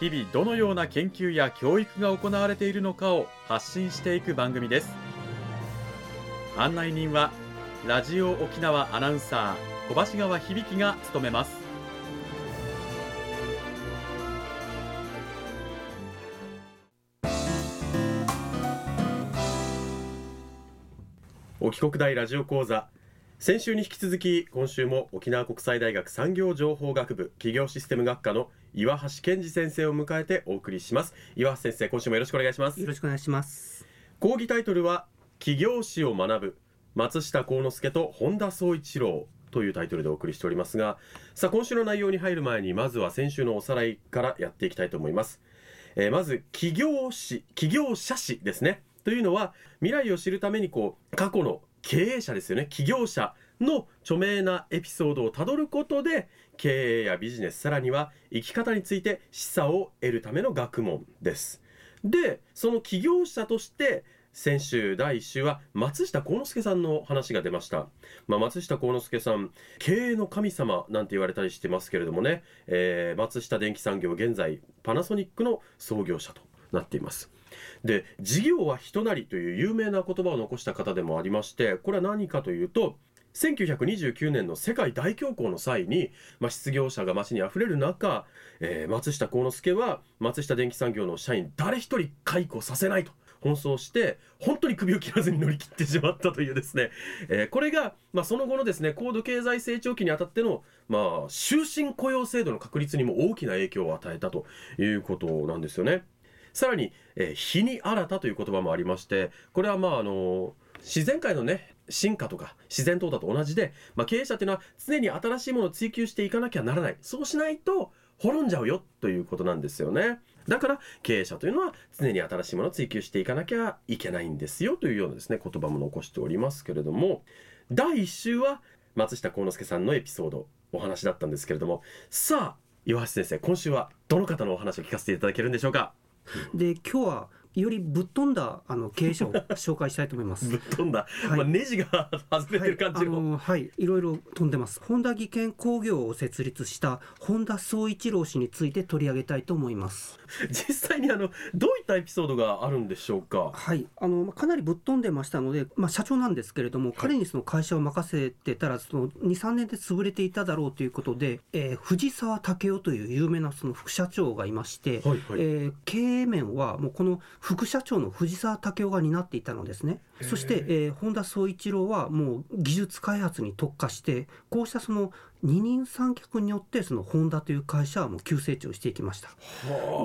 日々どのような研究や教育が行われているのかを発信していく番組です。案内人はラジオ沖縄アナウンサー小橋川響が務めます。沖国大ラジオ講座。先週に引き続き今週も沖縄国際大学産業情報学部企業システム学科の岩橋健二先生を迎えてお送りします。岩橋先生今週もよろしくお願いします。よろしくお願いします。講義タイトルは企業史を学ぶ松下幸之助と本田宗一郎というタイトルでお送りしておりますがさあ今週の内容に入る前にまずは先週のおさらいからやっていきたいと思います、えーまず企業史企業者史ですね。というのは未来を知るためにこう過去の経営者ですよね。企業者の著名なエピソードをたどることで経営やビジネスさらには生き方について示唆を得るための学問です。でその起業者として先週第1週は松下幸之助さんの話が出ました、まあ、松下幸之助さん経営の神様なんて言われたりしてますけれどもね、えー松下電機産業現在パナソニックの創業者となっています。で事業は人なりという有名な言葉を残した方でもありましてこれは何かというと1929年の世界大恐慌の際に、まあ、失業者が街にあふれる中、えー松下幸之助は松下電機産業の社員誰一人解雇させないと奔走して本当に首を切らずに乗り切ってしまったというですね、えーこれが、まあ、その後のですね高度経済成長期にあたっての、まあ、終身雇用制度の確立にも大きな影響を与えたということなんですよね。さらに、えー日に新たという言葉もありましてこれはまああの自然界のね進化とか自然淘汰と同じで、まあ、経営者っていうのは常に新しいものを追求していかなきゃならない。そうしないと滅んじゃうよということなんですよね。だから経営者というのは常に新しいものを追求していかなきゃいけないんですよというようなですね言葉も残しておりますけれども。第1週は松下幸之助さんのエピソードお話だったんですけれども。さあ岩橋先生今週はどの方のお話を聞かせていただけるんでしょうか？で今日はよりぶっ飛んだあの経営者を紹介したいと思います。ぶっ飛んだ、はい。まあ、ネジが 外れてる感じはい、あの、のはい。いろいろ飛んでます。本田技研工業を設立した本田宗一郎氏について取り上げたいと思います。実際にあのどういったエピソードがあるんでしょうか？はい。あのまあかなりぶっ飛んでましたので、まあ、社長なんですけれども、彼にその会社を任せてたらその23年で潰れていただろうということで、えー藤沢武雄という有名なその副社長がいまして、はいはい、えー経営面はもうこの副社長の藤沢武雄が担っていたのですね。そして、えー本田宗一郎はもう技術開発に特化してこうしたその二人三脚によってそのホンダという会社はもう急成長していきました。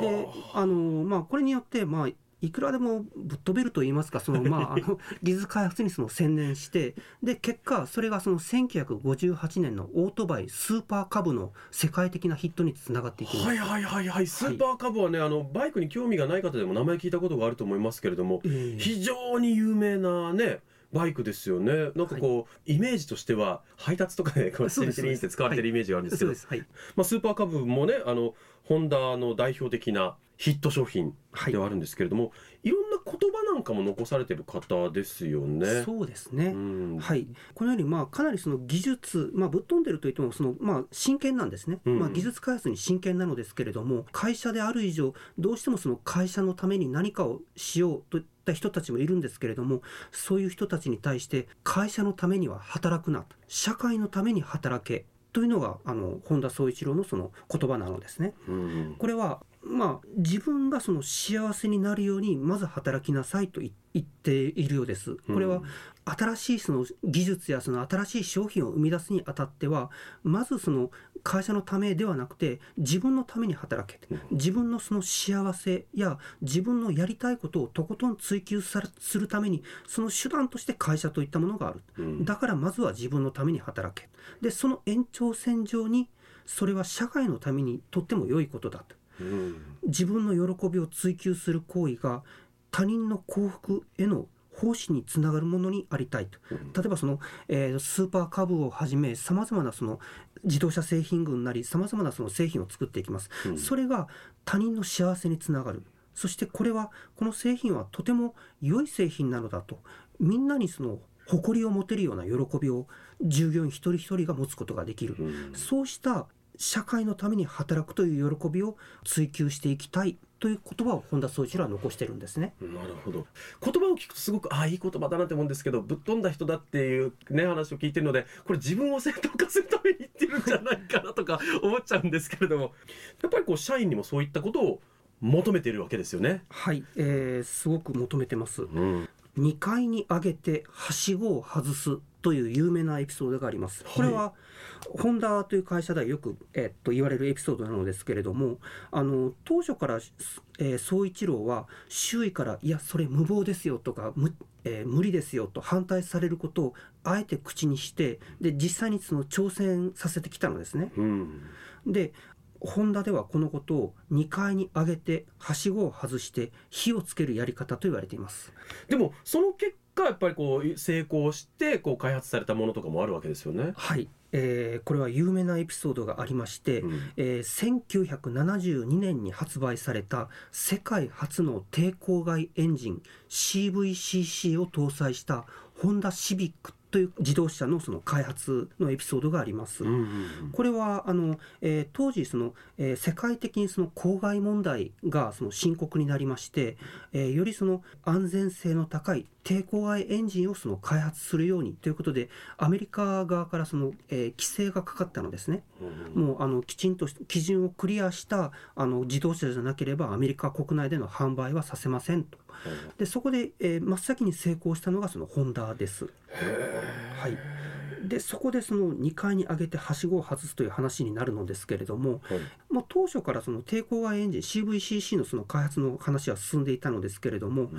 であのまあこれによってまあいくらでもぶっ飛べると言いますかその、まあ、あの技術開発にその専念してで結果それがその1958年のオートバイスーパーカブの世界的なヒットにつながっていきます。はいはいはいはい。スーパーカブはね、あのバイクに興味がない方でも名前聞いたことがあると思いますけれどもえー非常に有名なねバイクですよね。なんかこう、イメージとしては配達とかでこうチそうです。リチリンって使われてるイメージがあるんですけど。まあ、スーパーカブもねあのホンダの代表的なヒット商品はいではあるんですけれども、い、ろんな言葉なんかも残されてる方ですよね。そうですね。うんはい、このようにまあかなりその技術、まあ、ぶっ飛んでるといってもそのまあ真剣なんですね、うんまあ、技術開発に真剣なのですけれども会社である以上どうしてもその会社のために何かをしようといった人たちもいるんですけれどもそういう人たちに対して会社のためには働くな社会のために働けというのがあの本田宗一郎のその言葉なのですね。うんこれはまあ自分がその幸せになるようにまず働きなさいと言言っているようです。これは新しいその技術やその新しい商品を生み出すにあたってはまずその会社のためではなくて自分のために働け自分のその幸せや自分のやりたいことをとことん追求するためにその手段として会社といったものがある。うんだからまずは自分のために働け。でその延長線上にそれは社会のためにとっても良いことだと。うん自分の喜びを追求する行為が他人の幸福への奉仕につながるものにありたいと。例えばその、えー、スーパーカブをはじめさまざまなその自動車製品群なりさまざまなその製品を作っていきます、うん。それが他人の幸せにつながる。そしてこれはこの製品はとても良い製品なのだと。みんなにその誇りを持てるような喜びを従業員一人一人が持つことができる、うん。そうした社会のために働くという喜びを追求していきたいという言葉を本田宗一郎は残してるんですね。なるほど言葉を聞くとすごくああいい言葉だなって思うんですけどぶっ飛んだ人だっていうね話を聞いてるのでこれ自分を正当化するために言ってるんじゃないかなとか 思っちゃうんですけれどもやっぱりこう社員にもそういったことを求めているわけですよね。はい、えーすごく求めてます。うん、2階に上げてはしごを外すという有名なエピソードがあります。これは、ホンダという会社ではよく、えっと言われるエピソードなのですけれどもあの当初から、えー、総一郎は周囲から「いやそれ無謀ですよ」とか無,、えー無理ですよ」と反対されることをあえて口にしてで実際にその挑戦させてきたのですね。うんでホンダではこのことを2階に上げてはしごを外して火をつけるやり方と言われています。でもその結果やっぱりこう成功してこう開発されたものとかもあるわけですよね。はい、えーこれは有名なエピソードがありまして、うんえー1972年に発売された世界初の抵抗外エンジン CVCC を搭載したホンダシビックという自動車のその開発のエピソードがあります。うんうんこれはあの、えー当時その、えー世界的にその公害問題がその深刻になりまして、えーよりその安全性の高い抵抗外エンジンをその開発するようにということでアメリカ側からその、えー規制がかかったのですね。うんもうあのきちんと基準をクリアしたあの自動車じゃなければアメリカ国内での販売はさせませんと。でそこで、えー真っ先に成功したのがそのホンダです。はい、でそこでその2階に上げてはしごを外すという話になるのですけれども、はい。もう当初からその抵抗外エンジン CVCC のその開発の話は進んでいたのですけれども、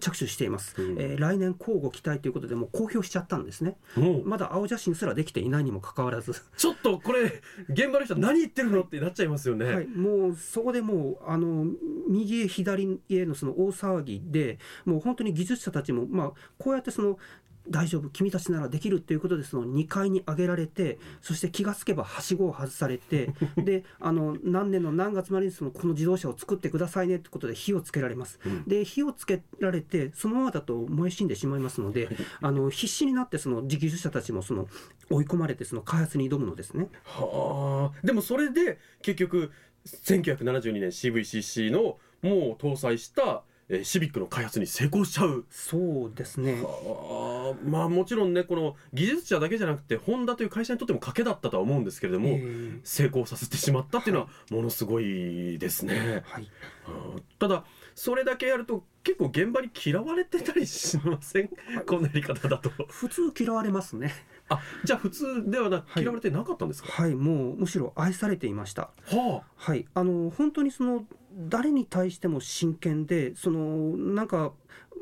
着手しています、うん。えー来年交互期待ということでもう公表しちゃったんですね。もうまだ青写真すらできていないにもかかわらず、ちょっとこれ現場の人は何言ってるのってなっちゃいますよね。はい、もうそこでもうあの右へ左へのその大騒ぎでもう本当に技術者たちも、まあ、こうやってその大丈夫君たちならできるということでその2階に上げられてそして気がつけばはしごを外されて であの何年の何月までにそのこの自動車を作ってくださいねってことで火をつけられます。うんで火をつけられてそのままだと燃え死んでしまいますのであの必死になってその技術者たちもその追い込まれてその開発に挑むのですね。はあでもそれで結局1972年 CVCC のもう搭載した、えーシビックの開発に成功しちゃう。そうですねはあまあもちろんねこの技術者だけじゃなくてホンダという会社にとっても賭けだったとは思うんですけれども、えー成功させてしまったっていうのはものすごいですね。はい。うん。ただそれだけやると結構現場に嫌われてたりしません？こんなやり方だと。普通嫌われますね。あじゃあ普通ではなくはい。嫌われてなかったんですか、はい、もうむしろ愛されていました。ははい、あの本当にその誰に対しても真剣で、そのなんか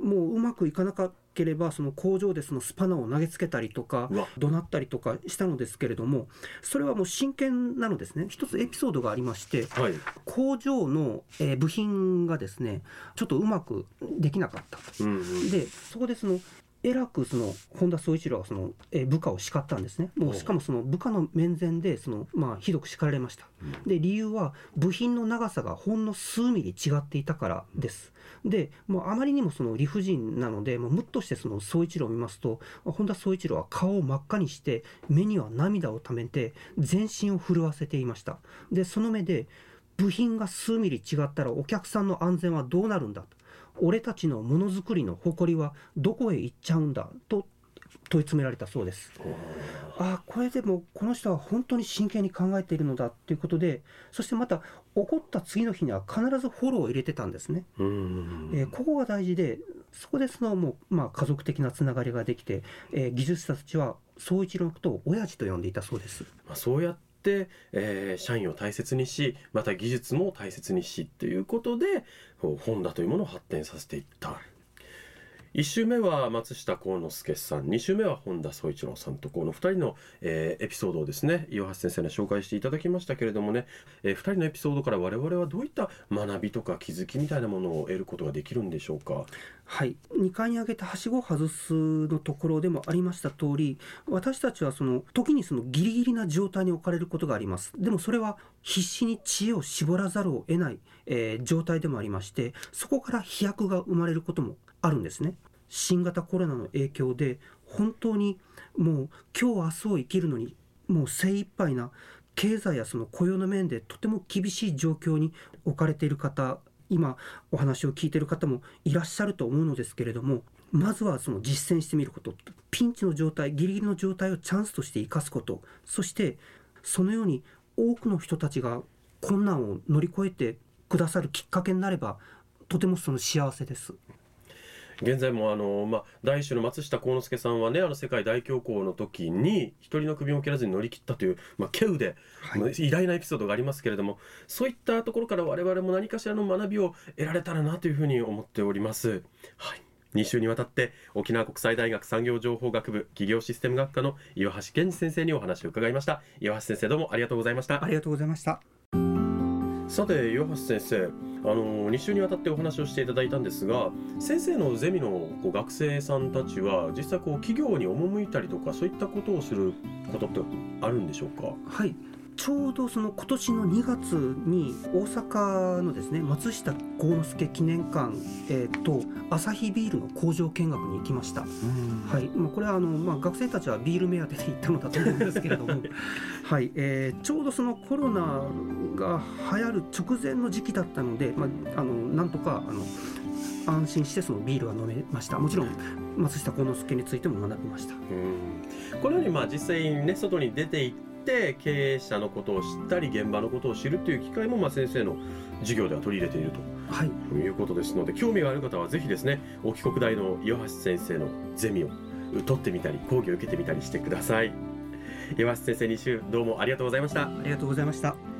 もううまくいかなければその工場でそのスパナを投げつけたりとか怒鳴ったりとかしたのですけれども、それはもう真剣なのですね。一つエピソードがありまして、あはい工場の、えー部品がですね、ちょっとうまくできなかった。うんうんでそこでそのえらくその本田宗一郎がその、えー部下を叱ったんですね。もうしかもその部下の面前でその、まあ、ひどく叱られました。で理由は部品の長さがほんの数ミリ違っていたからです。でもうあまりにもその理不尽なのでもうムッとしてその宗一郎を見ますと本田宗一郎は顔を真っ赤にして目には涙をためて全身を震わせていました。でその目で部品が数ミリ違ったらお客さんの安全はどうなるんだと俺たちのものづくりの誇りはどこへ行っちゃうんだと問い詰められたそうです。ああこれでもこの人は本当に真剣に考えているのだということでそしてまた怒った次の日には必ずフォローを入れてたんですね。えーここが大事でそこでそのもう、まあ、家族的なつながりができて、えー技術者たちは総一郎のことを親父と呼んでいたそうです。まあ、そうやって、えー社員を大切にしまた技術も大切にしっていうことで本だというものを発展させていった。1週目は松下幸之助さん2週目は本田宗一郎さんとこの2人の、えーエピソードをですね岩橋先生に紹介していただきましたけれどもね、え2人のエピソードから我々はどういった学びとか気づきみたいなものを得ることができるんでしょうか？はい、2階に上げたはしごを外すのところでもありました通り私たちはその時にそのギリギリな状態に置かれることがあります。でもそれは必死に知恵を絞らざるを得ない、えー状態でもありましてそこから飛躍が生まれることもあるんですね新型コロナの影響で本当にもう今日明日を生きるのにもう精一杯な経済やその雇用の面でとても厳しい状況に置かれている方今お話を聞いている方もいらっしゃると思うのですけれどもまずはその実践してみることピンチの状態ギリギリの状態をチャンスとして生かすことそしてそのように多くの人たちが困難を乗り越えてくださるきっかけになればとてもその幸せです。現在もあの、まあ、第一種の松下幸之助さんはねあの世界大恐慌の時に一人の首も切らずに乗り切ったという、まあ、稀有で、はいまあ偉大なエピソードがありますけれどもそういったところから我々も何かしらの学びを得られたらなというふうに思っております。はい2週にわたって沖縄国際大学産業情報学部企業システム学科の岩橋健二先生にお話を伺いました岩橋先生どうもありがとうございましたありがとうございました。さて岩橋先生あの2週にわたってお話をしていただいたんですが先生のゼミのこう学生さんたちは実際こう企業に赴いたりとかそういったことをすることってあるんでしょうか？はい。ちょうどその今年の2月に大阪のですね松下幸之助記念館、えーとアサヒビールの工場見学に行きました。はい、まあ、これはあの、まあ、学生たちはビール目当てで行ったのだと思うんですけれども、はい。えーちょうどそのコロナが流行る直前の時期だったので、まあ、あのなんとかあの安心してそのビールは飲めました。もちろん松下幸之助についても学びました。うん。このようにまあ実際にね外に出て行って経営者のことを知ったり現場のことを知るという機会もまあ先生の授業では取り入れているとはい。ということですので興味がある方はぜひですね沖国大の岩橋先生のゼミを取ってみたり講義を受けてみたりしてください。岩橋先生2週どうもありがとうございました。ありがとうございました。